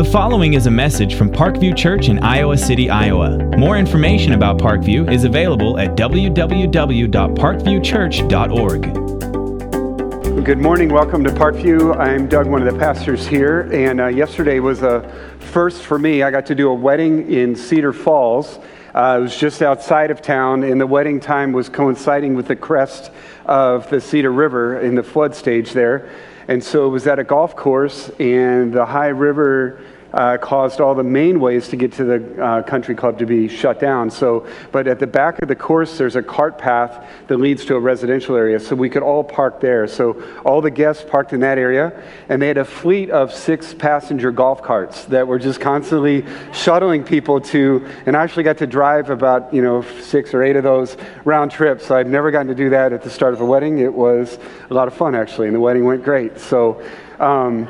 The following is a message from Parkview Church in Iowa City, Iowa. More information about Parkview is available at www.parkviewchurch.org. Good morning. Welcome to Parkview. I'm Doug, one of the pastors here. And uh, yesterday was a first for me. I got to do a wedding in Cedar Falls. Uh, it was just outside of town, and the wedding time was coinciding with the crest of the Cedar River in the flood stage there. And so it was at a golf course, and the high river uh, caused all the main ways to get to the uh, country club to be shut down. So, but at the back of the course, there's a cart path that leads to a residential area, so we could all park there. So all the guests parked in that area, and they had a fleet of six-passenger golf carts that were just constantly shuttling people to. And I actually got to drive about you know six or eight of those round trips. So I'd never gotten to do that at the start of a wedding. It was a lot of fun actually, and the wedding went great. So. Um,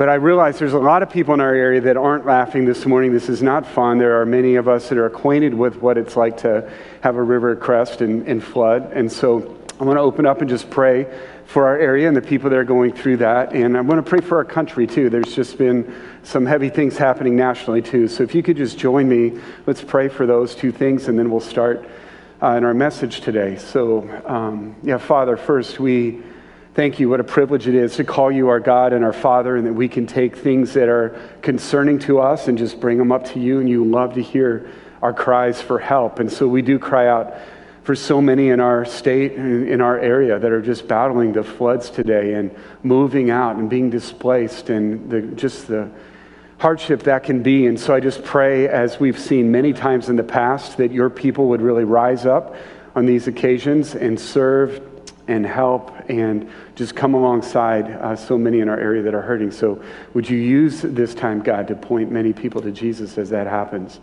but I realize there's a lot of people in our area that aren't laughing this morning. This is not fun. There are many of us that are acquainted with what it's like to have a river crest and, and flood. And so I want to open up and just pray for our area and the people that are going through that. And I want to pray for our country too. There's just been some heavy things happening nationally too. So if you could just join me, let's pray for those two things and then we'll start uh, in our message today. So, um, yeah, Father, first we Thank you. What a privilege it is to call you our God and our Father, and that we can take things that are concerning to us and just bring them up to you. And you love to hear our cries for help. And so we do cry out for so many in our state and in our area that are just battling the floods today and moving out and being displaced and the, just the hardship that can be. And so I just pray, as we've seen many times in the past, that your people would really rise up on these occasions and serve and help and just come alongside uh, so many in our area that are hurting. So, would you use this time, God, to point many people to Jesus as that happens?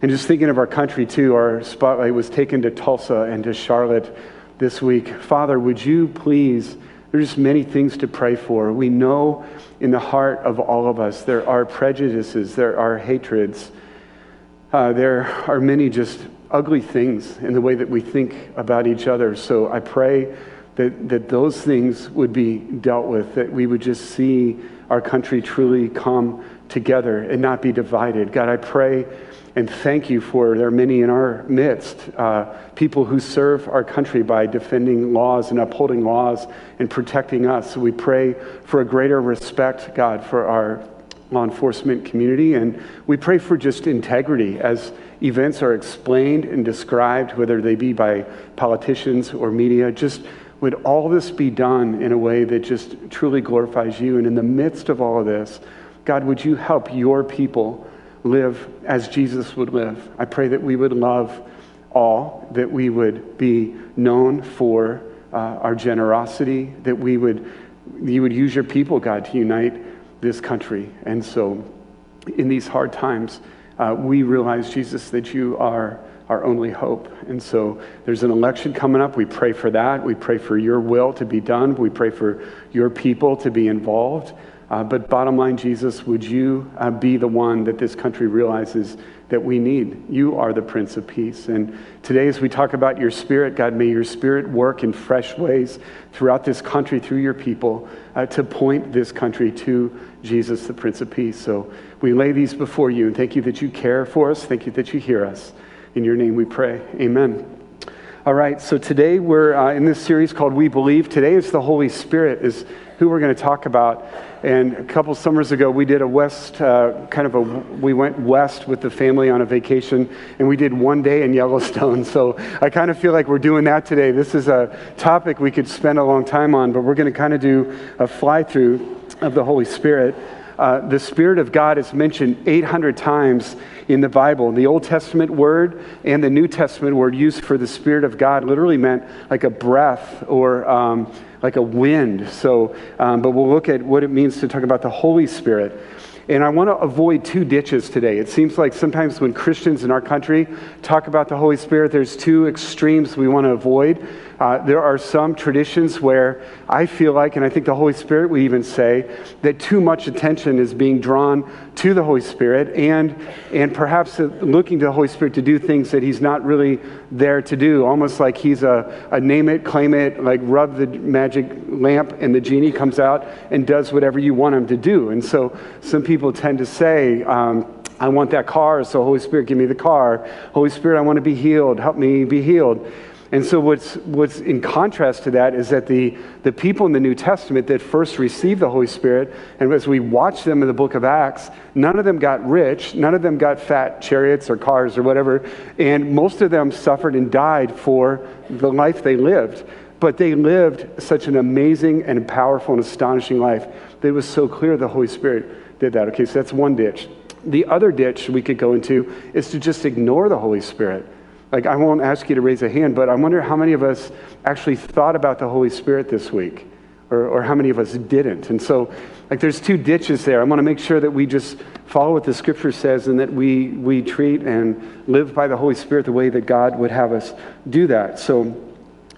And just thinking of our country, too, our spotlight was taken to Tulsa and to Charlotte this week. Father, would you please? There's just many things to pray for. We know in the heart of all of us there are prejudices, there are hatreds, uh, there are many just ugly things in the way that we think about each other. So I pray that, that those things would be dealt with, that we would just see our country truly come together and not be divided. God, I pray and thank you for there are many in our midst, uh, people who serve our country by defending laws and upholding laws and protecting us. So we pray for a greater respect, God, for our law enforcement community. And we pray for just integrity as events are explained and described, whether they be by politicians or media. Just would all this be done in a way that just truly glorifies you? And in the midst of all of this, God, would you help your people live as Jesus would live? I pray that we would love all, that we would be known for uh, our generosity, that we would, you would use your people, God, to unite this country. And so, in these hard times, uh, we realize, Jesus, that you are our only hope. And so there's an election coming up. We pray for that. We pray for your will to be done. We pray for your people to be involved. Uh, but bottom line, Jesus, would you uh, be the one that this country realizes that we need? You are the Prince of Peace. And today, as we talk about your Spirit, God, may your Spirit work in fresh ways throughout this country, through your people, uh, to point this country to Jesus, the Prince of Peace. So we lay these before you and thank you that you care for us. Thank you that you hear us. In your name we pray. Amen. All right, so today we're uh, in this series called We Believe. Today is the Holy Spirit, is who we're going to talk about. And a couple summers ago, we did a west, uh, kind of a, we went west with the family on a vacation, and we did one day in Yellowstone. So I kind of feel like we're doing that today. This is a topic we could spend a long time on, but we're going to kind of do a fly through of the Holy Spirit. Uh, the Spirit of God is mentioned 800 times in the Bible. The Old Testament word and the New Testament word used for the Spirit of God literally meant like a breath or um, like a wind. So, um, but we'll look at what it means to talk about the Holy Spirit. And I want to avoid two ditches today. It seems like sometimes when Christians in our country talk about the Holy Spirit, there's two extremes we want to avoid. Uh, there are some traditions where I feel like, and I think the Holy Spirit would even say, that too much attention is being drawn to the Holy Spirit and, and perhaps looking to the Holy Spirit to do things that He's not really there to do, almost like He's a, a name it, claim it, like rub the magic lamp and the genie comes out and does whatever you want Him to do. And so some people tend to say, um, I want that car, so Holy Spirit, give me the car. Holy Spirit, I want to be healed. Help me be healed. And so, what's, what's in contrast to that is that the, the people in the New Testament that first received the Holy Spirit, and as we watch them in the book of Acts, none of them got rich, none of them got fat chariots or cars or whatever, and most of them suffered and died for the life they lived. But they lived such an amazing and powerful and astonishing life that it was so clear the Holy Spirit did that. Okay, so that's one ditch. The other ditch we could go into is to just ignore the Holy Spirit. Like, I won't ask you to raise a hand, but I wonder how many of us actually thought about the Holy Spirit this week, or, or how many of us didn't. And so, like, there's two ditches there. I want to make sure that we just follow what the Scripture says and that we, we treat and live by the Holy Spirit the way that God would have us do that. So,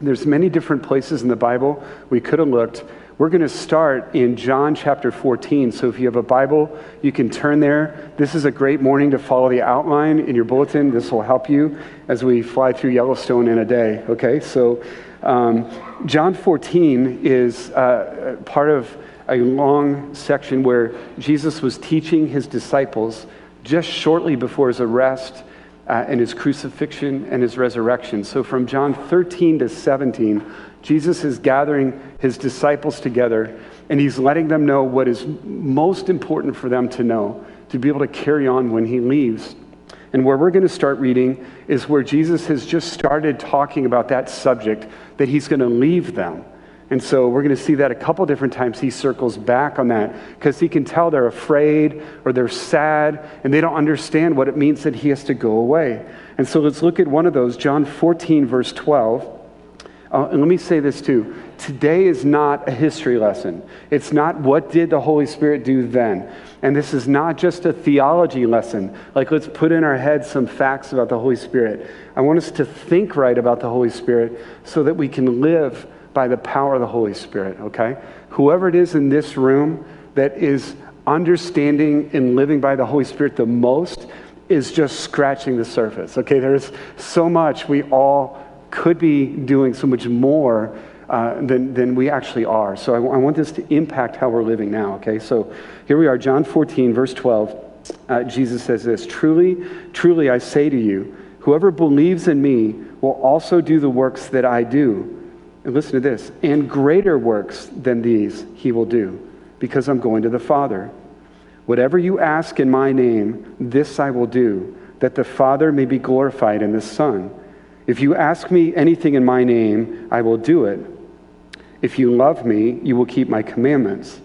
there's many different places in the Bible we could have looked. We're going to start in John chapter 14. So if you have a Bible, you can turn there. This is a great morning to follow the outline in your bulletin. This will help you as we fly through Yellowstone in a day. Okay, so um, John 14 is uh, part of a long section where Jesus was teaching his disciples just shortly before his arrest uh, and his crucifixion and his resurrection. So from John 13 to 17, Jesus is gathering his disciples together and he's letting them know what is most important for them to know to be able to carry on when he leaves. And where we're going to start reading is where Jesus has just started talking about that subject that he's going to leave them. And so we're going to see that a couple different times he circles back on that because he can tell they're afraid or they're sad and they don't understand what it means that he has to go away. And so let's look at one of those, John 14, verse 12. Uh, and let me say this too. Today is not a history lesson. It's not what did the Holy Spirit do then. And this is not just a theology lesson. Like, let's put in our heads some facts about the Holy Spirit. I want us to think right about the Holy Spirit so that we can live by the power of the Holy Spirit, okay? Whoever it is in this room that is understanding and living by the Holy Spirit the most is just scratching the surface, okay? There's so much we all could be doing so much more uh, than, than we actually are. So I, I, want this to impact how we're living now, okay? So here we are, John 14, verse 12. Uh, Jesus says this Truly, truly, I say to you, whoever believes in me will also do the works that I do. And listen to this and greater works than these he will do, because I'm going to the Father. Whatever you ask in my name, this I will do, that the Father may be glorified in the Son. If you ask me anything in my name, I will do it. If you love me, you will keep my commandments.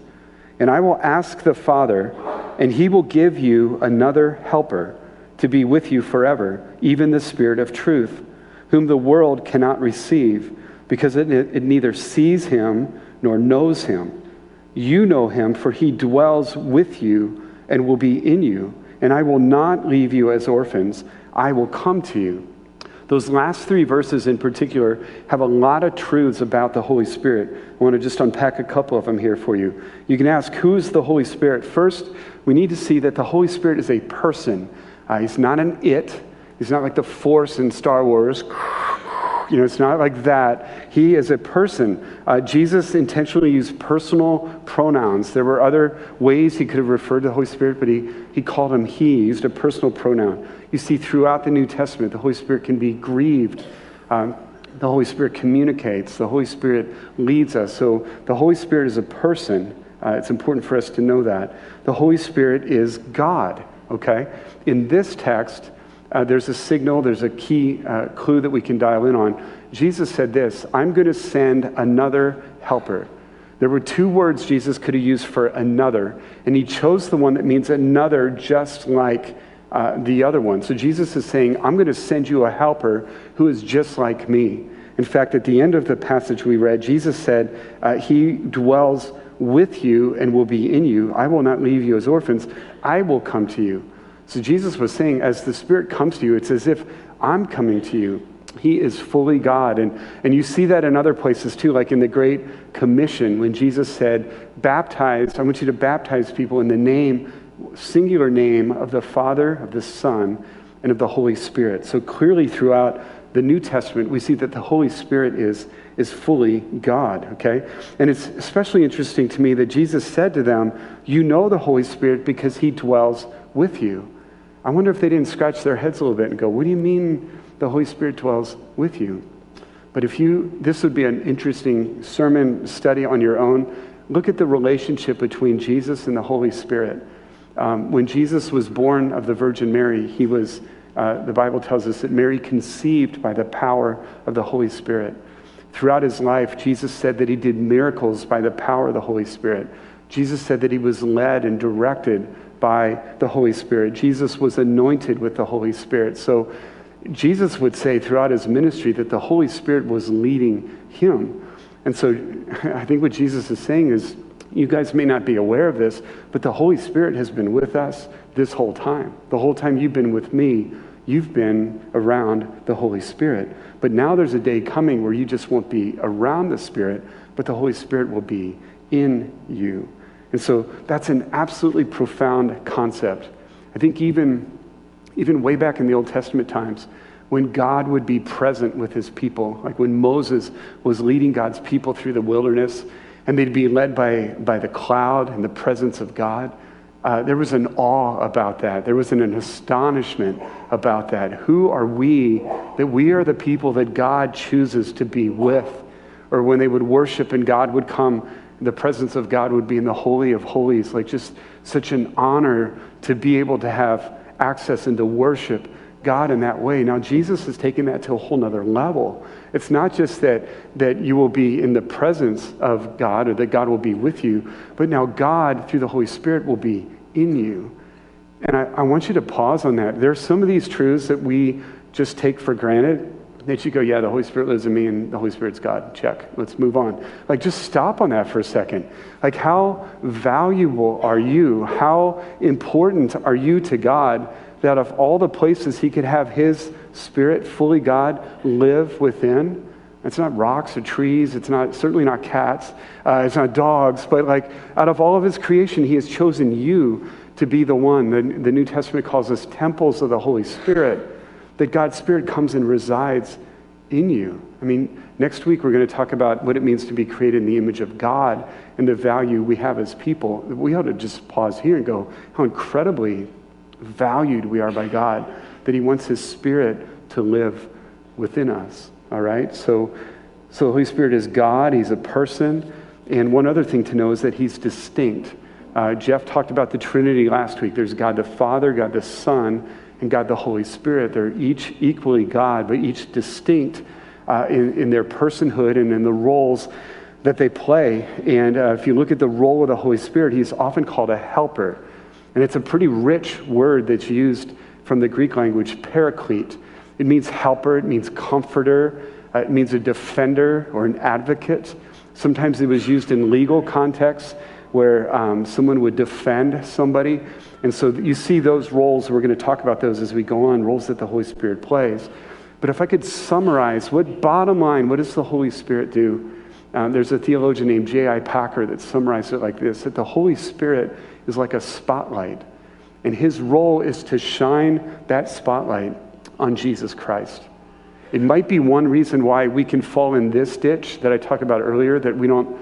And I will ask the Father, and he will give you another helper to be with you forever, even the Spirit of truth, whom the world cannot receive, because it, it neither sees him nor knows him. You know him, for he dwells with you and will be in you. And I will not leave you as orphans, I will come to you. Those last three verses in particular have a lot of truths about the Holy Spirit. I want to just unpack a couple of them here for you. You can ask, who's the Holy Spirit? First, we need to see that the Holy Spirit is a person. Uh, he's not an it. He's not like the Force in Star Wars. You know, it's not like that. He is a person. Uh, Jesus intentionally used personal pronouns. There were other ways he could have referred to the Holy Spirit, but he, he called him he. He used a personal pronoun. You see, throughout the New Testament, the Holy Spirit can be grieved. Um, the Holy Spirit communicates. The Holy Spirit leads us. So the Holy Spirit is a person. Uh, it's important for us to know that. The Holy Spirit is God, okay? In this text, uh, there's a signal, there's a key uh, clue that we can dial in on. Jesus said this I'm going to send another helper. There were two words Jesus could have used for another, and he chose the one that means another, just like uh, the other one. So Jesus is saying, I'm going to send you a helper who is just like me. In fact, at the end of the passage we read, Jesus said, uh, He dwells with you and will be in you. I will not leave you as orphans, I will come to you. So Jesus was saying, as the Spirit comes to you, it's as if I'm coming to you. He is fully God. And, and you see that in other places too, like in the Great Commission when Jesus said, Baptize, I want you to baptize people in the name, singular name of the Father, of the Son, and of the Holy Spirit. So clearly throughout the New Testament, we see that the Holy Spirit is, is fully God, okay? And it's especially interesting to me that Jesus said to them, You know the Holy Spirit because he dwells with you. I wonder if they didn't scratch their heads a little bit and go, What do you mean the Holy Spirit dwells with you? But if you, this would be an interesting sermon study on your own. Look at the relationship between Jesus and the Holy Spirit. Um, when Jesus was born of the Virgin Mary, he was uh, the Bible tells us that Mary conceived by the power of the Holy Spirit. Throughout his life, Jesus said that he did miracles by the power of the Holy Spirit. Jesus said that he was led and directed by the Holy Spirit. Jesus was anointed with the Holy Spirit. So Jesus would say throughout his ministry that the Holy Spirit was leading him. And so I think what Jesus is saying is, you guys may not be aware of this, but the Holy Spirit has been with us this whole time. The whole time you've been with me, you've been around the Holy Spirit. But now there's a day coming where you just won't be around the Spirit, but the Holy Spirit will be in you. And so that's an absolutely profound concept. I think even, even way back in the Old Testament times, when God would be present with his people, like when Moses was leading God's people through the wilderness, and they'd be led by, by the cloud and the presence of God. Uh, there was an awe about that. There was an, an astonishment about that. Who are we that we are the people that God chooses to be with? Or when they would worship and God would come, the presence of God would be in the Holy of Holies. Like just such an honor to be able to have access and to worship God in that way. Now, Jesus is taking that to a whole nother level. It's not just that, that you will be in the presence of God or that God will be with you, but now God, through the Holy Spirit, will be in you. And I, I want you to pause on that. There are some of these truths that we just take for granted that you go, yeah, the Holy Spirit lives in me and the Holy Spirit's God. Check. Let's move on. Like, just stop on that for a second. Like, how valuable are you? How important are you to God that of all the places he could have his spirit, fully God, live within, it's not rocks or trees, it's not certainly not cats, uh, it's not dogs, but like out of all of his creation, he has chosen you to be the one. The, the New Testament calls us temples of the Holy Spirit, that God's Spirit comes and resides in you. I mean, next week we're going to talk about what it means to be created in the image of God and the value we have as people. We ought to just pause here and go, how incredibly valued we are by God, that He wants His Spirit to live within us. All right? So, so the Holy Spirit is God, He's a person. And one other thing to know is that He's distinct. Uh, Jeff talked about the Trinity last week. There's God the Father, God the Son, and God the Holy Spirit. They're each equally God, but each distinct uh, in, in, their personhood and in the roles that they play. And uh, if you look at the role of the Holy Spirit, he's often called a helper. And it's a pretty rich word that's used from the Greek language, paraclete. It means helper, it means comforter, uh, it means a defender or an advocate. Sometimes it was used in legal contexts where um, someone would defend somebody. And so you see those roles, we're going to talk about those as we go on, roles that the Holy Spirit plays. But if I could summarize, what bottom line, what does the Holy Spirit do? Um, there's a theologian named J.I. Packer that summarized it like this that the Holy Spirit is like a spotlight. And his role is to shine that spotlight on Jesus Christ. It might be one reason why we can fall in this ditch that I talked about earlier, that we don't,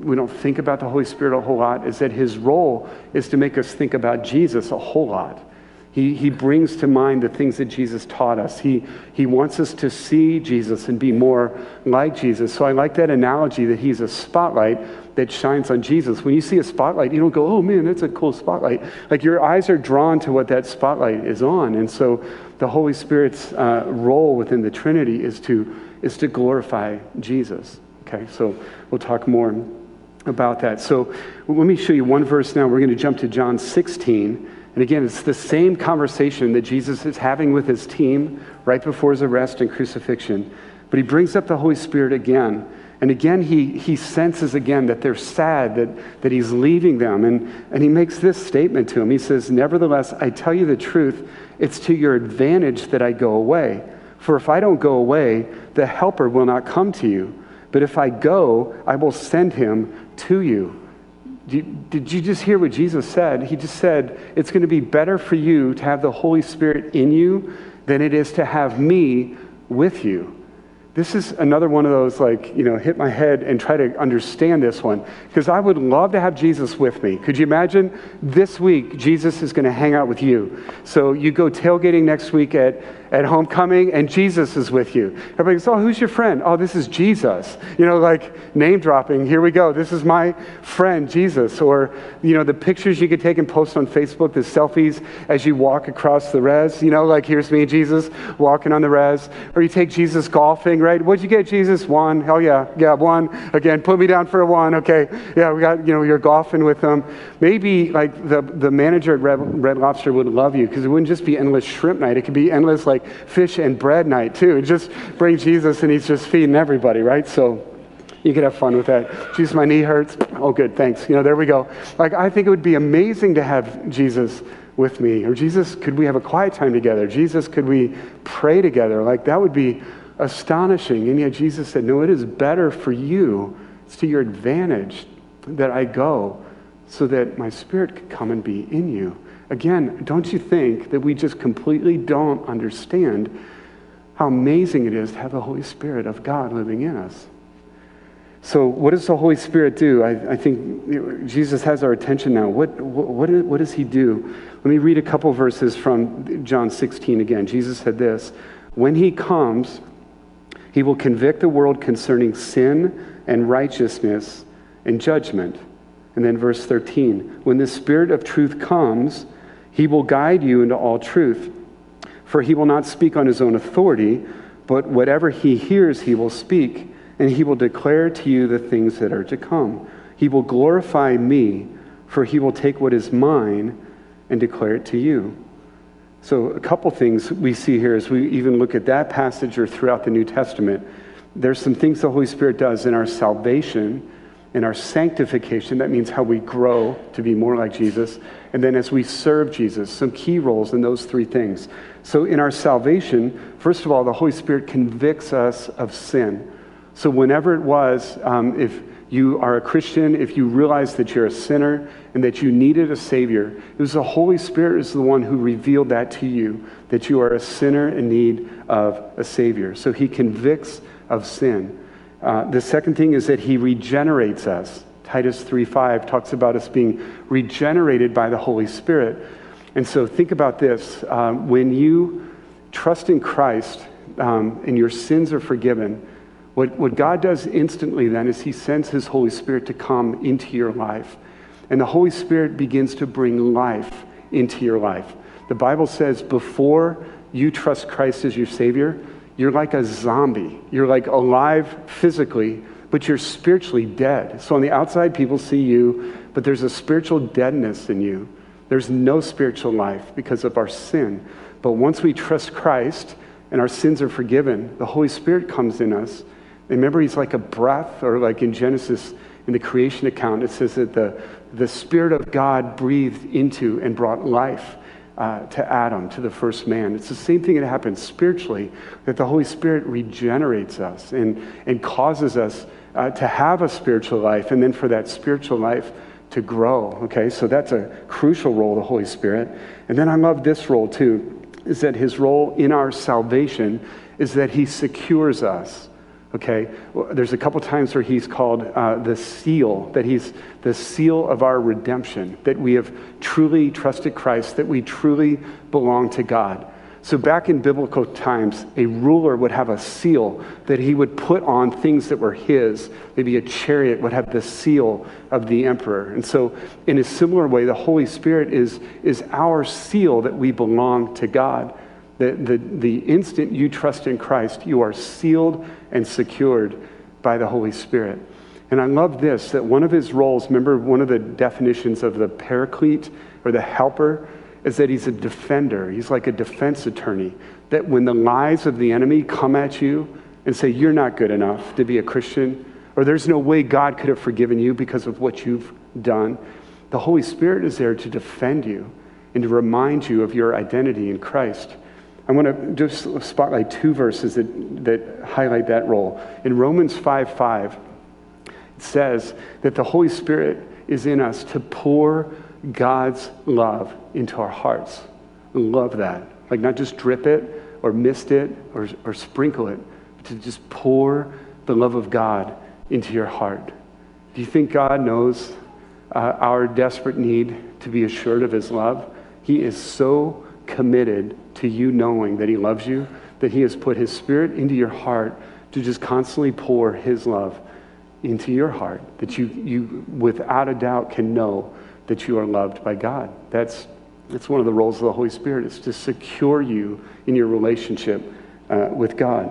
we don't think about the Holy Spirit a whole lot, is that his role is to make us think about Jesus a whole lot. He, he brings to mind the things that Jesus taught us. He, he wants us to see Jesus and be more like Jesus. So I like that analogy that he's a spotlight that shines on Jesus. When you see a spotlight, you don't go, oh man, that's a cool spotlight. Like your eyes are drawn to what that spotlight is on. And so the Holy Spirit's uh, role within the Trinity is to, is to glorify Jesus. Okay, so we'll talk more about that. So let me show you one verse now. We're going to jump to John 16. And again, it's the same conversation that Jesus is having with his team right before his arrest and crucifixion. But he brings up the Holy Spirit again. And again, he, he senses again that they're sad, that, that he's leaving them. And, and he makes this statement to him. He says, Nevertheless, I tell you the truth, it's to your advantage that I go away. For if I don't go away, the Helper will not come to you. But if I go, I will send him to you. Did you just hear what Jesus said? He just said, It's going to be better for you to have the Holy Spirit in you than it is to have me with you. This is another one of those, like, you know, hit my head and try to understand this one. Because I would love to have Jesus with me. Could you imagine this week, Jesus is going to hang out with you? So you go tailgating next week at at homecoming and Jesus is with you. Everybody goes, Oh, who's your friend? Oh, this is Jesus. You know, like name dropping. Here we go. This is my friend, Jesus. Or, you know, the pictures you could take and post on Facebook, the selfies as you walk across the res. You know, like here's me, Jesus, walking on the res. Or you take Jesus golfing, right? What'd you get, Jesus? One. Oh, yeah. Yeah, one. Again, put me down for a one. Okay. Yeah, we got, you know, you're golfing with them. Maybe like the, the manager at Red, Red Lobster would love you because it wouldn't just be endless shrimp night. It could be endless, like, like fish and bread night too. Just bring Jesus and he's just feeding everybody, right? So you could have fun with that. Jesus, my knee hurts. Oh, good, thanks. You know, there we go. Like, I think it would be amazing to have Jesus with me. Or, Jesus, could we have a quiet time together? Jesus, could we pray together? Like, that would be astonishing. And yet, Jesus said, No, it is better for you. It's to your advantage that I go so that my spirit could come and be in you. Again, don't you think that we just completely don't understand how amazing it is to have the Holy Spirit of God living in us? So, what does the Holy Spirit do? I, I think Jesus has our attention now. What, what, what, does he do? Let me read a couple verses from John 16 again. Jesus said this When he comes, he will convict the world concerning sin and righteousness and judgment. And then verse 13 When the Spirit of truth comes, he will guide you into all truth, for he will not speak on his own authority, but whatever he hears, he will speak, and he will declare to you the things that are to come. He will glorify me, for he will take what is mine and declare it to you. So, a couple things we see here as we even look at that passage or throughout the New Testament. There's some things the Holy Spirit does in our salvation in our sanctification, that means how we grow to be more like Jesus. And then as we serve Jesus, some key roles in those three things. So in our salvation, first of all, the Holy Spirit convicts us of sin. So whenever it was, um, if you are a Christian, if you realize that you're a sinner and that you needed a Savior, it was the Holy Spirit is the one who revealed that to you, that you are a sinner in need of a Savior. So he convicts of sin. Uh, the second thing is that he regenerates us. Titus 3:5 talks about us being regenerated by the Holy Spirit. And so think about this. Um, when you trust in Christ um, and your sins are forgiven, what, what God does instantly then is he sends his Holy Spirit to come into your life. And the Holy Spirit begins to bring life into your life. The Bible says before you trust Christ as your Savior, you're like a zombie. You're like alive physically, but you're spiritually dead. So on the outside, people see you, but there's a spiritual deadness in you. There's no spiritual life because of our sin. But once we trust Christ and our sins are forgiven, the Holy Spirit comes in us. And remember, He's like a breath, or like in Genesis, in the creation account, it says that the, the Spirit of God breathed into and brought life uh, to Adam, to the first man. It's the same thing that happens spiritually, that the Holy Spirit regenerates us and, and causes us uh, to have a spiritual life, and then for that spiritual life to grow. Okay, so that's a crucial role the Holy Spirit. And then I love this role too, is that his role in our salvation is that he secures us. Okay, there's a couple times where he's called uh, the seal, that he's the seal of our redemption, that we have truly trusted Christ, that we truly belong to God. So, back in biblical times, a ruler would have a seal that he would put on things that were his. Maybe a chariot would have the seal of the emperor. And so, in a similar way, the Holy Spirit is, is our seal that we belong to God. The, the, the instant you trust in Christ, you are sealed and secured by the Holy Spirit. And I love this that one of his roles, remember one of the definitions of the paraclete or the helper, is that he's a defender. He's like a defense attorney. That when the lies of the enemy come at you and say, You're not good enough to be a Christian, or there's no way God could have forgiven you because of what you've done, the Holy Spirit is there to defend you and to remind you of your identity in Christ. I want to just spotlight two verses that, that highlight that role. In Romans 5 5, it says that the Holy Spirit is in us to pour God's love into our hearts. Love that. Like, not just drip it or mist it or, or sprinkle it, but to just pour the love of God into your heart. Do you think God knows uh, our desperate need to be assured of His love? He is so committed to you knowing that He loves you that He has put His Spirit into your heart to just constantly pour His love into your heart, that you, you without a doubt can know that you are loved by God. That's, that's one of the roles of the Holy Spirit, is to secure you in your relationship uh, with God.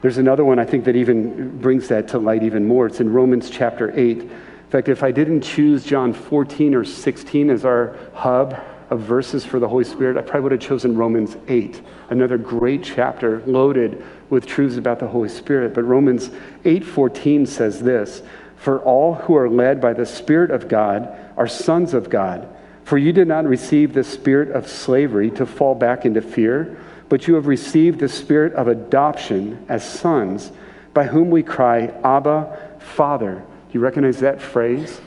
There's another one I think that even brings that to light even more. It's in Romans chapter 8. In fact, if I didn't choose John 14 or 16 as our hub of verses for the Holy Spirit, I probably would have chosen Romans 8, another great chapter loaded with truths about the Holy Spirit. But Romans 8:14 says this, "For all who are led by the Spirit of God are sons of God. For you did not receive the spirit of slavery to fall back into fear, but you have received the spirit of adoption as sons, by whom we cry, Abba, Father. Do you recognize that phrase?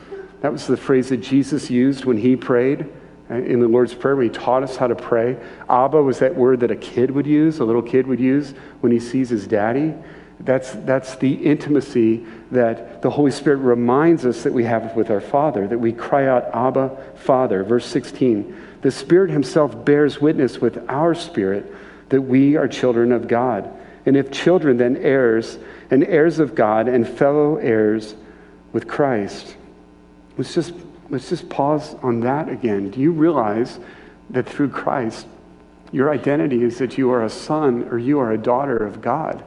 That was the phrase that Jesus used when he prayed uh, in the Lord's Prayer, when he taught us how to pray. Abba was that word that a kid would use, a little kid would use when he sees his daddy. That's, that's the intimacy that the Holy Spirit reminds us that we have with our Father, that we cry out, Abba, Father. Verse 16 The Spirit Himself bears witness with our spirit that we are children of God. And if children, then heirs, and heirs of God, and fellow heirs with Christ. Let's just, let's just pause on that again. Do you realize that through Christ, your identity is that you are a son or you are a daughter of God?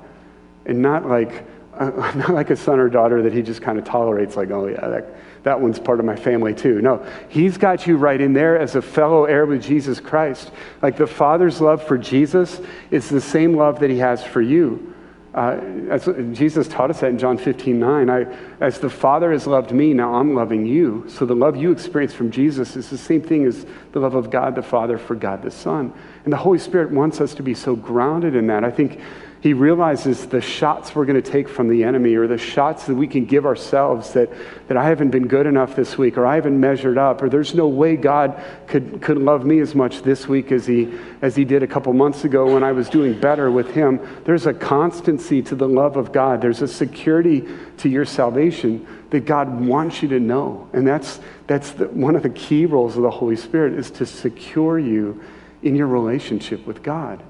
And not like, uh, not like a son or daughter that he just kind of tolerates, like, oh, yeah, that, that one's part of my family too. No, he's got you right in there as a fellow heir with Jesus Christ. Like the Father's love for Jesus is the same love that he has for you. Uh, Jesus taught us that in John 15, 9. I, as the Father has loved me, now I'm loving you. So the love you experience from Jesus is the same thing as the love of God the Father for God the Son. And the Holy Spirit wants us to be so grounded in that. I think he realizes the shots we're going to take from the enemy or the shots that we can give ourselves that, that I haven't been good enough this week or I haven't measured up or there's no way God could, could love me as much this week as he, as he did a couple months ago when I was doing better with him. There's a constancy to the love of God. There's a security to your salvation that God wants you to know. And that's, that's the, one of the key roles of the Holy Spirit is to secure you in your relationship with God.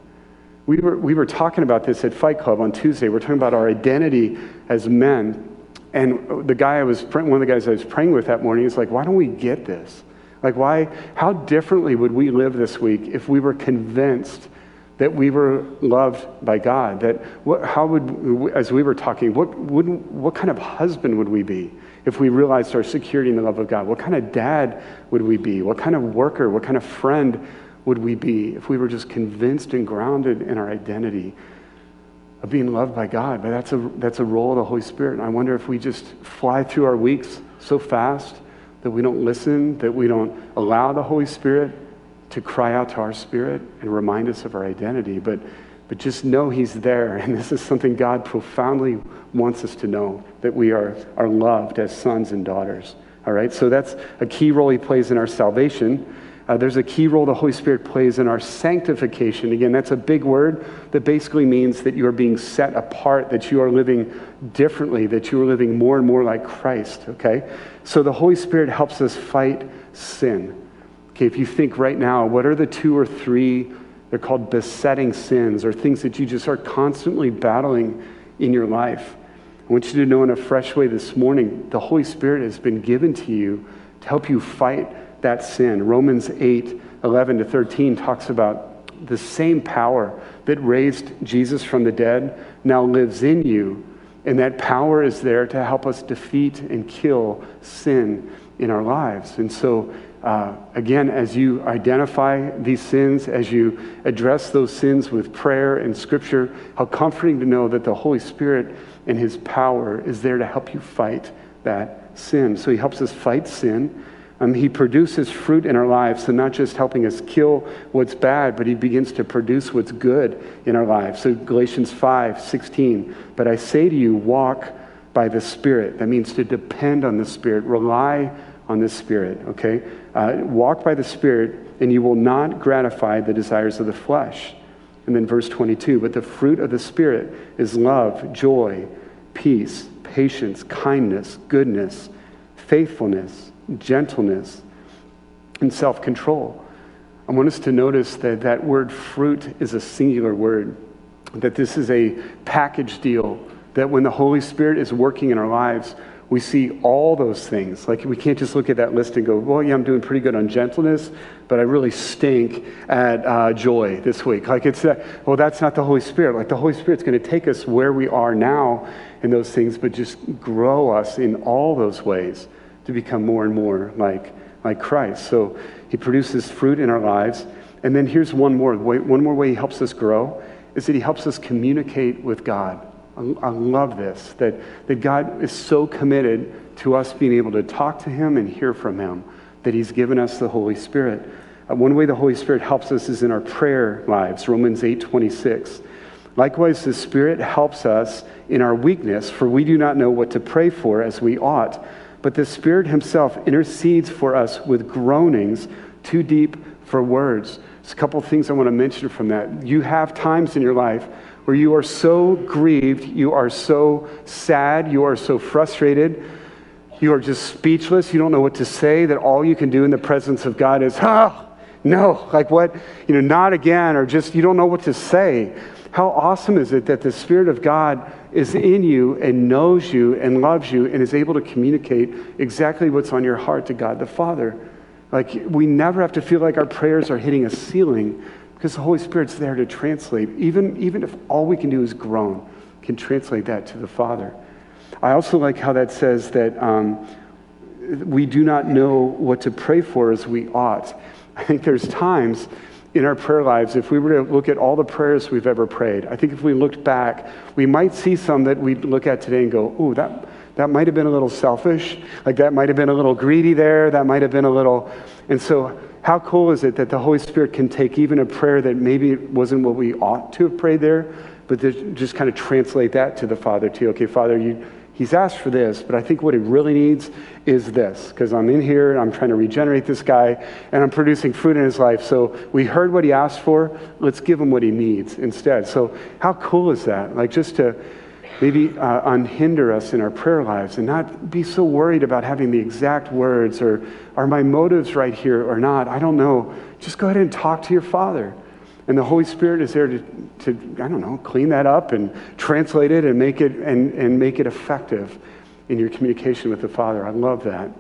We were, we were talking about this at Fight Club on Tuesday. We're talking about our identity as men. And the guy I was, one of the guys I was praying with that morning is like, why don't we get this? Like, why, how differently would we live this week if we were convinced that we were loved by God? That, what, how would, as we were talking, what, would, what kind of husband would we be if we realized our security in the love of God? What kind of dad would we be? What kind of worker? What kind of friend would we be if we were just convinced and grounded in our identity of being loved by God? But that's a, that's a role of the Holy Spirit. And I wonder if we just fly through our weeks so fast that we don't listen, that we don't allow the Holy Spirit to cry out to our spirit and remind us of our identity. But, but just know He's there. And this is something God profoundly wants us to know that we are, are loved as sons and daughters. All right? So that's a key role He plays in our salvation. Uh, there's a key role the Holy Spirit plays in our sanctification. Again, that's a big word that basically means that you are being set apart, that you are living differently, that you are living more and more like Christ, okay? So the Holy Spirit helps us fight sin. Okay, if you think right now, what are the two or three, they're called besetting sins, or things that you just are constantly battling in your life? I want you to know in a fresh way this morning, the Holy Spirit has been given to you to help you fight that sin. Romans 8, 11 to 13 talks about the same power that raised Jesus from the dead now lives in you. And that power is there to help us defeat and kill sin in our lives. And so, uh, again, as you identify these sins, as you address those sins with prayer and scripture, how comforting to know that the Holy Spirit and His power is there to help you fight that sin. So He helps us fight sin. Um, he produces fruit in our lives, so not just helping us kill what's bad, but he begins to produce what's good in our lives. So Galatians 5 16. But I say to you, walk by the Spirit. That means to depend on the Spirit, rely on the Spirit, okay? Uh, walk by the Spirit, and you will not gratify the desires of the flesh. And then verse 22 But the fruit of the Spirit is love, joy, peace, patience, kindness, goodness, faithfulness gentleness, and self control. I want us to notice that that word fruit is a singular word, that this is a package deal, that when the Holy Spirit is working in our lives, we see all those things. Like we can't just look at that list and go, well, yeah, I'm doing pretty good on gentleness, but I really stink at uh, joy this week. Like it's, uh, well, that's not the Holy Spirit. Like the Holy Spirit's going to take us where we are now in those things, but just grow us in all those ways to become more and more like, like Christ. So he produces fruit in our lives. And then here's one more way, one more way he helps us grow is that he helps us communicate with God. I, I love this, that, that God is so committed to us being able to talk to him and hear from him, that he's given us the Holy Spirit. Uh, one way the Holy Spirit helps us is in our prayer lives, Romans 8 26. Likewise, the Spirit helps us in our weakness, for we do not know what to pray for as we ought but the Spirit Himself intercedes for us with groanings too deep for words. There's a couple things I want to mention from that. You have times in your life where you are so grieved, you are so sad, you are so frustrated, you are just speechless, you don't know what to say, that all you can do in the presence of God is, oh, no, like what? You know, not again, or just you don't know what to say. How awesome is it that the Spirit of God is in you and knows you and loves you and is able to communicate exactly what's on your heart to God the Father? Like, we never have to feel like our prayers are hitting a ceiling because the Holy Spirit's there to translate. Even, even if all we can do is groan, can translate that to the Father. I also like how that says that um, we do not know what to pray for as we ought. I think there's times in our prayer lives, if we were to look at all the prayers we've ever prayed, I think if we looked back, we might see some that we'd look at today and go, oh, that, that might have been a little selfish. Like that might have been a little greedy there. That might have been a little. And so, how cool is it that the Holy Spirit can take even a prayer that maybe wasn't what we ought to have prayed there, but just kind of translate that to the Father, too? Okay, Father, you He's asked for this, but I think what he really needs is this, because I'm in here and I'm trying to regenerate this guy and I'm producing fruit in his life. So we heard what he asked for. Let's give him what he needs instead. So, how cool is that? Like, just to maybe uh, unhinder us in our prayer lives and not be so worried about having the exact words or are my motives right here or not? I don't know. Just go ahead and talk to your Father. And the Holy Spirit is there to, to, I don't know, clean that up and translate it and make it, and, and make it effective in your communication with the Father. I love that.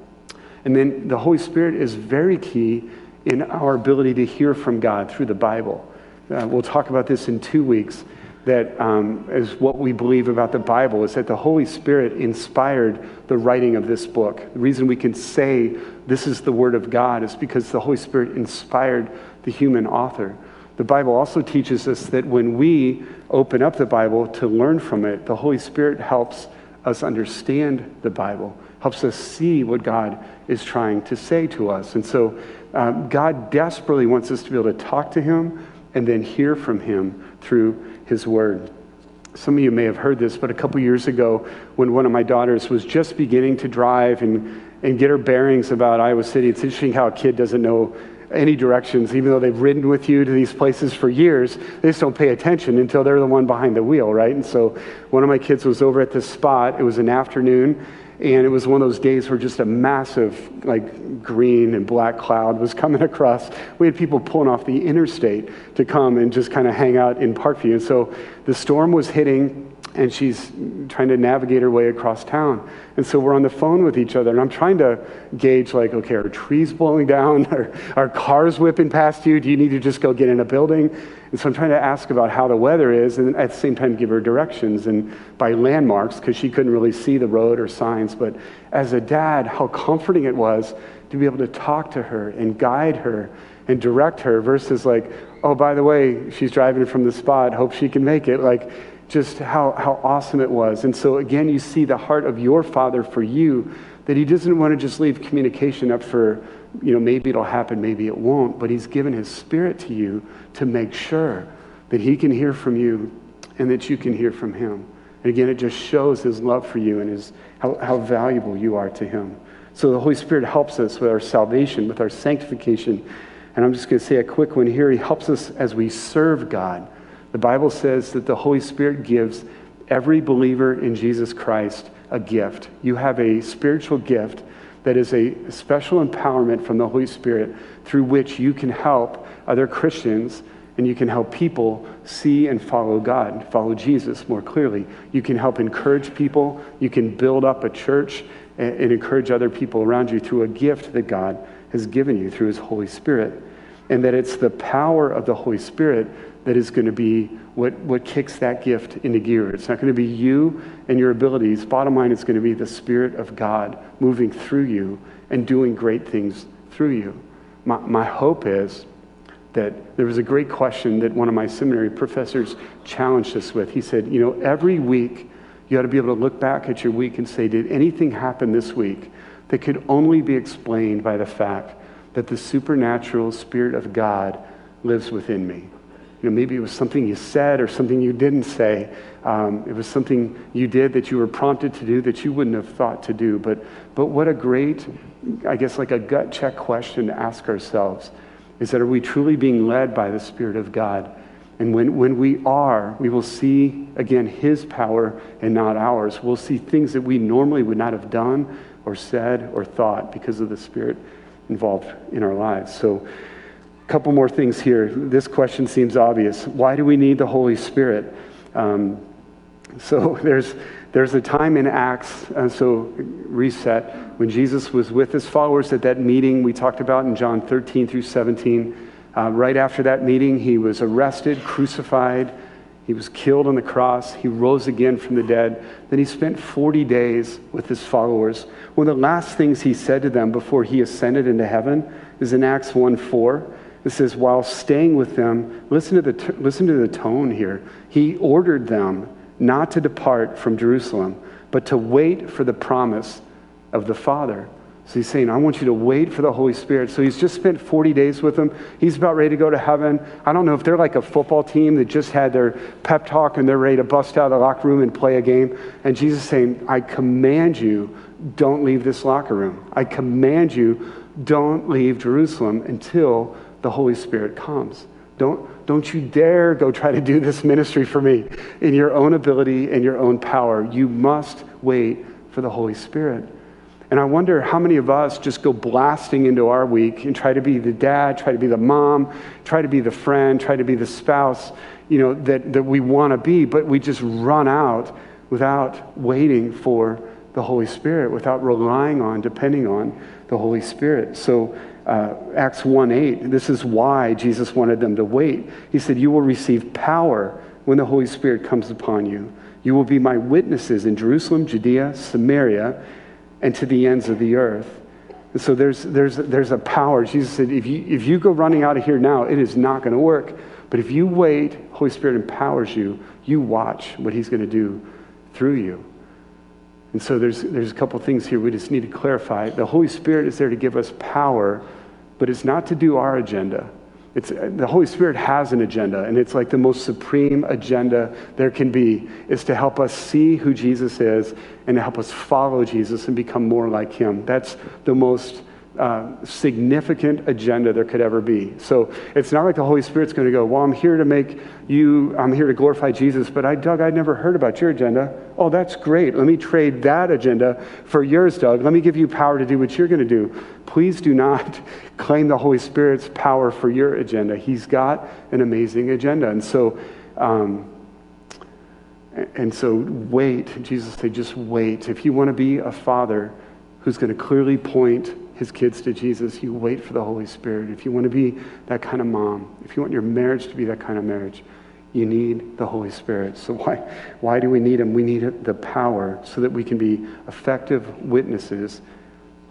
And then the Holy Spirit is very key in our ability to hear from God through the Bible. Uh, we'll talk about this in two weeks. That um, is what we believe about the Bible is that the Holy Spirit inspired the writing of this book. The reason we can say this is the Word of God is because the Holy Spirit inspired the human author. The Bible also teaches us that when we open up the Bible to learn from it, the Holy Spirit helps us understand the Bible, helps us see what God is trying to say to us. And so um, God desperately wants us to be able to talk to Him and then hear from Him through His Word. Some of you may have heard this, but a couple years ago, when one of my daughters was just beginning to drive and, and get her bearings about Iowa City, it's interesting how a kid doesn't know any directions, even though they've ridden with you to these places for years, they just don't pay attention until they're the one behind the wheel, right? And so one of my kids was over at this spot. It was an afternoon, and it was one of those days where just a massive, like, green and black cloud was coming across. We had people pulling off the interstate to come and just kind of hang out in Parkview. And so the storm was hitting and she's trying to navigate her way across town. And so we're on the phone with each other, and I'm trying to gauge, like, okay, are trees blowing down? Are, are cars whipping past you? Do you need to just go get in a building? And so I'm trying to ask about how the weather is, and at the same time give her directions and by landmarks, because she couldn't really see the road or signs. But as a dad, how comforting it was to be able to talk to her and guide her and direct her versus like, oh, by the way, she's driving from the spot, hope she can make it. Like, just how, how awesome it was. And so, again, you see the heart of your Father for you, that he doesn't want to just leave communication up for, you know, maybe it'll happen, maybe it won't, but he's given his spirit to you to make sure that he can hear from you and that you can hear from him. And again, it just shows his love for you and his, how, how valuable you are to him. So the Holy Spirit helps us with our salvation, with our sanctification. And I'm just going to say a quick one here. He helps us as we serve God. The Bible says that the Holy Spirit gives every believer in Jesus Christ a gift. You have a spiritual gift that is a special empowerment from the Holy Spirit through which you can help other Christians and you can help people see and follow God, follow Jesus more clearly. You can help encourage people. You can build up a church and, and encourage other people around you through a gift that God has given you through His Holy Spirit. And that it's the power of the Holy Spirit that is going to be what, what kicks that gift into gear. It's not going to be you and your abilities. Bottom line, it's going to be the Spirit of God moving through you and doing great things through you. My, my hope is that there was a great question that one of my seminary professors challenged us with. He said, You know, every week you ought to be able to look back at your week and say, Did anything happen this week that could only be explained by the fact that the supernatural Spirit of God lives within me? You know, maybe it was something you said or something you didn't say. Um, it was something you did that you were prompted to do that you wouldn't have thought to do. But, but what a great, I guess, like a gut check question to ask ourselves is that are we truly being led by the Spirit of God? And when, when we are, we will see, again, His power and not ours. We'll see things that we normally would not have done or said or thought because of the Spirit involved in our lives. So, couple more things here. This question seems obvious. Why do we need the Holy Spirit? Um, so there's, there's a time in Acts, uh, so reset, when Jesus was with his followers at that meeting we talked about in John 13 through 17. Uh, right after that meeting, he was arrested, crucified, he was killed on the cross, he rose again from the dead. Then he spent 40 days with his followers. One of the last things he said to them before he ascended into heaven is in Acts 1 4. It says, while staying with them, listen to, the t- listen to the tone here. He ordered them not to depart from Jerusalem, but to wait for the promise of the Father. So he's saying, I want you to wait for the Holy Spirit. So he's just spent 40 days with them. He's about ready to go to heaven. I don't know if they're like a football team that just had their pep talk and they're ready to bust out of the locker room and play a game. And Jesus saying, I command you, don't leave this locker room. I command you, don't leave Jerusalem until the Holy Spirit comes. Don't, don't you dare go try to do this ministry for me in your own ability and your own power. You must wait for the Holy Spirit. And I wonder how many of us just go blasting into our week and try to be the dad, try to be the mom, try to be the friend, try to be the spouse, you know, that, that we want to be, but we just run out without waiting for the Holy Spirit, without relying on, depending on the Holy Spirit. So uh, Acts 1 8, this is why Jesus wanted them to wait. He said, You will receive power when the Holy Spirit comes upon you. You will be my witnesses in Jerusalem, Judea, Samaria, and to the ends of the earth. And so there's, there's, there's a power. Jesus said, if you, if you go running out of here now, it is not going to work. But if you wait, Holy Spirit empowers you, you watch what He's going to do through you. And so there's, there's a couple things here we just need to clarify. The Holy Spirit is there to give us power, but it's not to do our agenda. It's, the Holy Spirit has an agenda, and it's like the most supreme agenda there can be, is to help us see who Jesus is and to help us follow Jesus and become more like him. That's the most uh, significant agenda there could ever be. So it's not like the Holy Spirit's going to go, Well, I'm here to make you, I'm here to glorify Jesus, but I, Doug, I'd never heard about your agenda. Oh, that's great. Let me trade that agenda for yours, Doug. Let me give you power to do what you're going to do. Please do not claim the Holy Spirit's power for your agenda. He's got an amazing agenda. And so, um, and so wait. Jesus said, just wait. If you want to be a father who's going to clearly point his kids to Jesus, you wait for the Holy Spirit. If you want to be that kind of mom, if you want your marriage to be that kind of marriage, you need the Holy Spirit. So why, why do we need him? We need the power so that we can be effective witnesses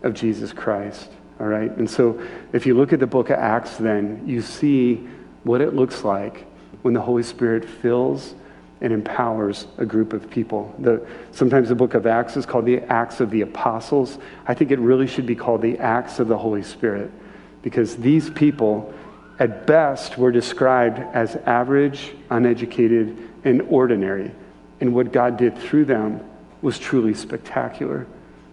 of Jesus Christ. All right? And so if you look at the book of Acts, then you see what it looks like when the Holy Spirit fills and empowers a group of people. The, sometimes the book of Acts is called the Acts of the Apostles. I think it really should be called the Acts of the Holy Spirit because these people, at best, were described as average, uneducated, and ordinary. And what God did through them was truly spectacular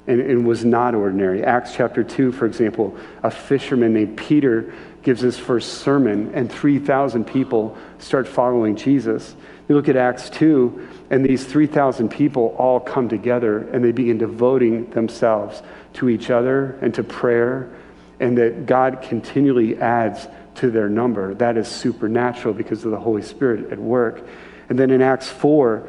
and, and was not ordinary. Acts chapter 2, for example, a fisherman named Peter gives his first sermon, and 3,000 people start following Jesus. You look at Acts 2, and these 3,000 people all come together and they begin devoting themselves to each other and to prayer, and that God continually adds to their number. That is supernatural because of the Holy Spirit at work. And then in Acts 4,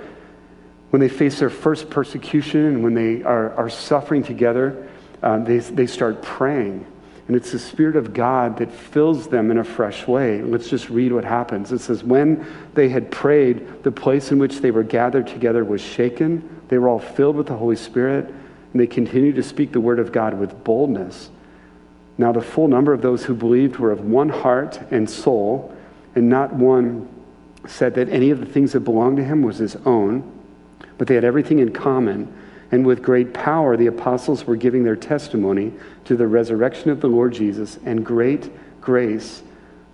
when they face their first persecution and when they are, are suffering together, um, they, they start praying. And it's the Spirit of God that fills them in a fresh way. Let's just read what happens. It says, When they had prayed, the place in which they were gathered together was shaken. They were all filled with the Holy Spirit, and they continued to speak the word of God with boldness. Now, the full number of those who believed were of one heart and soul, and not one said that any of the things that belonged to him was his own, but they had everything in common. And with great power, the apostles were giving their testimony to the resurrection of the Lord Jesus, and great grace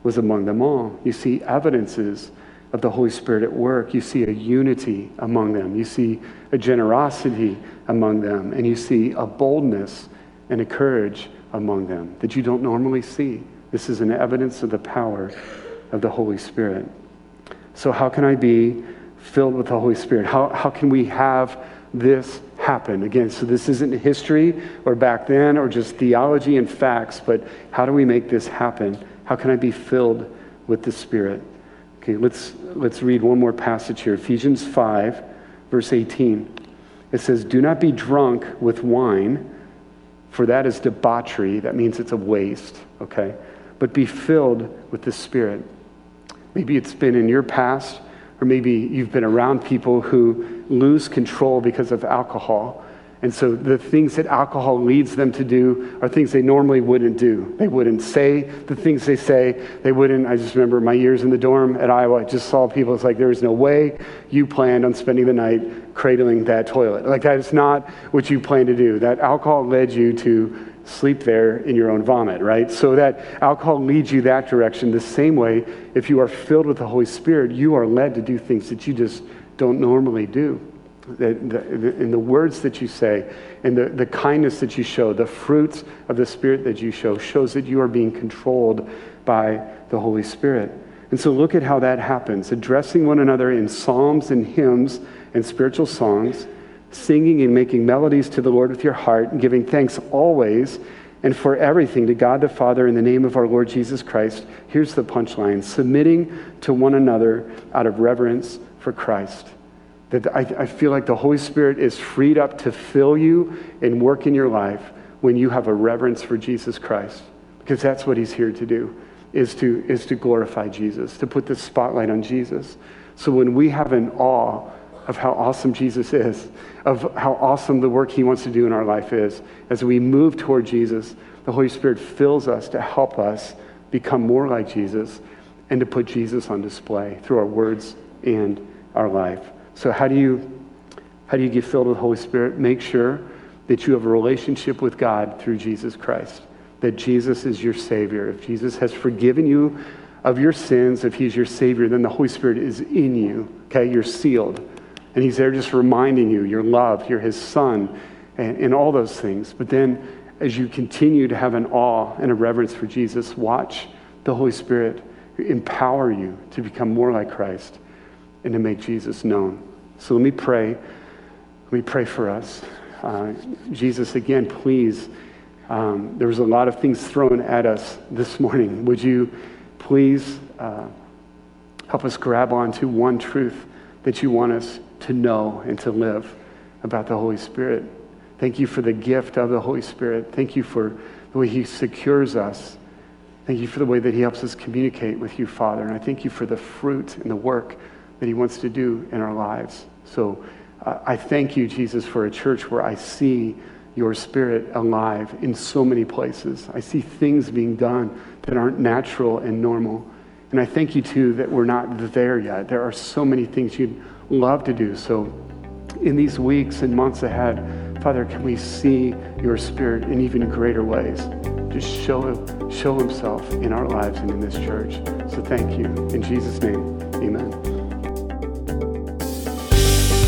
was among them all. You see evidences of the Holy Spirit at work. You see a unity among them. You see a generosity among them. And you see a boldness and a courage among them that you don't normally see. This is an evidence of the power of the Holy Spirit. So, how can I be filled with the Holy Spirit? How, how can we have this happen. Again, so this isn't history or back then or just theology and facts, but how do we make this happen? How can I be filled with the Spirit? Okay, let's, let's read one more passage here Ephesians 5, verse 18. It says, Do not be drunk with wine, for that is debauchery. That means it's a waste, okay? But be filled with the Spirit. Maybe it's been in your past or maybe you've been around people who lose control because of alcohol. And so the things that alcohol leads them to do are things they normally wouldn't do. They wouldn't say the things they say. They wouldn't. I just remember my years in the dorm at Iowa. I just saw people. It's like there is no way you planned on spending the night cradling that toilet. Like that is not what you plan to do. That alcohol led you to sleep there in your own vomit, right? So that alcohol leads you that direction. The same way, if you are filled with the Holy Spirit, you are led to do things that you just don't normally do. The, the, in the words that you say, and the, the kindness that you show, the fruits of the Spirit that you show, shows that you are being controlled by the Holy Spirit. And so look at how that happens addressing one another in psalms and hymns and spiritual songs singing and making melodies to the Lord with your heart, and giving thanks always and for everything to God the Father in the name of our Lord Jesus Christ. Here's the punchline submitting to one another out of reverence for Christ. That I, I feel like the Holy Spirit is freed up to fill you and work in your life when you have a reverence for Jesus Christ, because that's what He's here to do. Is to, is to glorify Jesus, to put the spotlight on Jesus. So when we have an awe of how awesome Jesus is, of how awesome the work he wants to do in our life is. As we move toward Jesus, the Holy Spirit fills us to help us become more like Jesus and to put Jesus on display through our words and our life. So how do you how do you get filled with the Holy Spirit? Make sure that you have a relationship with God through Jesus Christ. That Jesus is your Savior. If Jesus has forgiven you of your sins, if He's your Savior, then the Holy Spirit is in you. Okay, you're sealed. And he's there just reminding you you're loved, you're his son, and, and all those things. But then as you continue to have an awe and a reverence for Jesus, watch the Holy Spirit empower you to become more like Christ and to make Jesus known. So let me pray. Let me pray for us. Uh, Jesus, again, please. Um, there was a lot of things thrown at us this morning. Would you please uh, help us grab onto one truth that you want us to know and to live about the Holy Spirit. Thank you for the gift of the Holy Spirit. Thank you for the way He secures us. Thank you for the way that He helps us communicate with you, Father. And I thank you for the fruit and the work that He wants to do in our lives. So uh, I thank you, Jesus, for a church where I see your Spirit alive in so many places. I see things being done that aren't natural and normal. And I thank you too that we're not there yet. There are so many things you'd love to do. So, in these weeks and months ahead, Father, can we see your Spirit in even greater ways? Just show, show Himself in our lives and in this church. So, thank you. In Jesus' name, amen.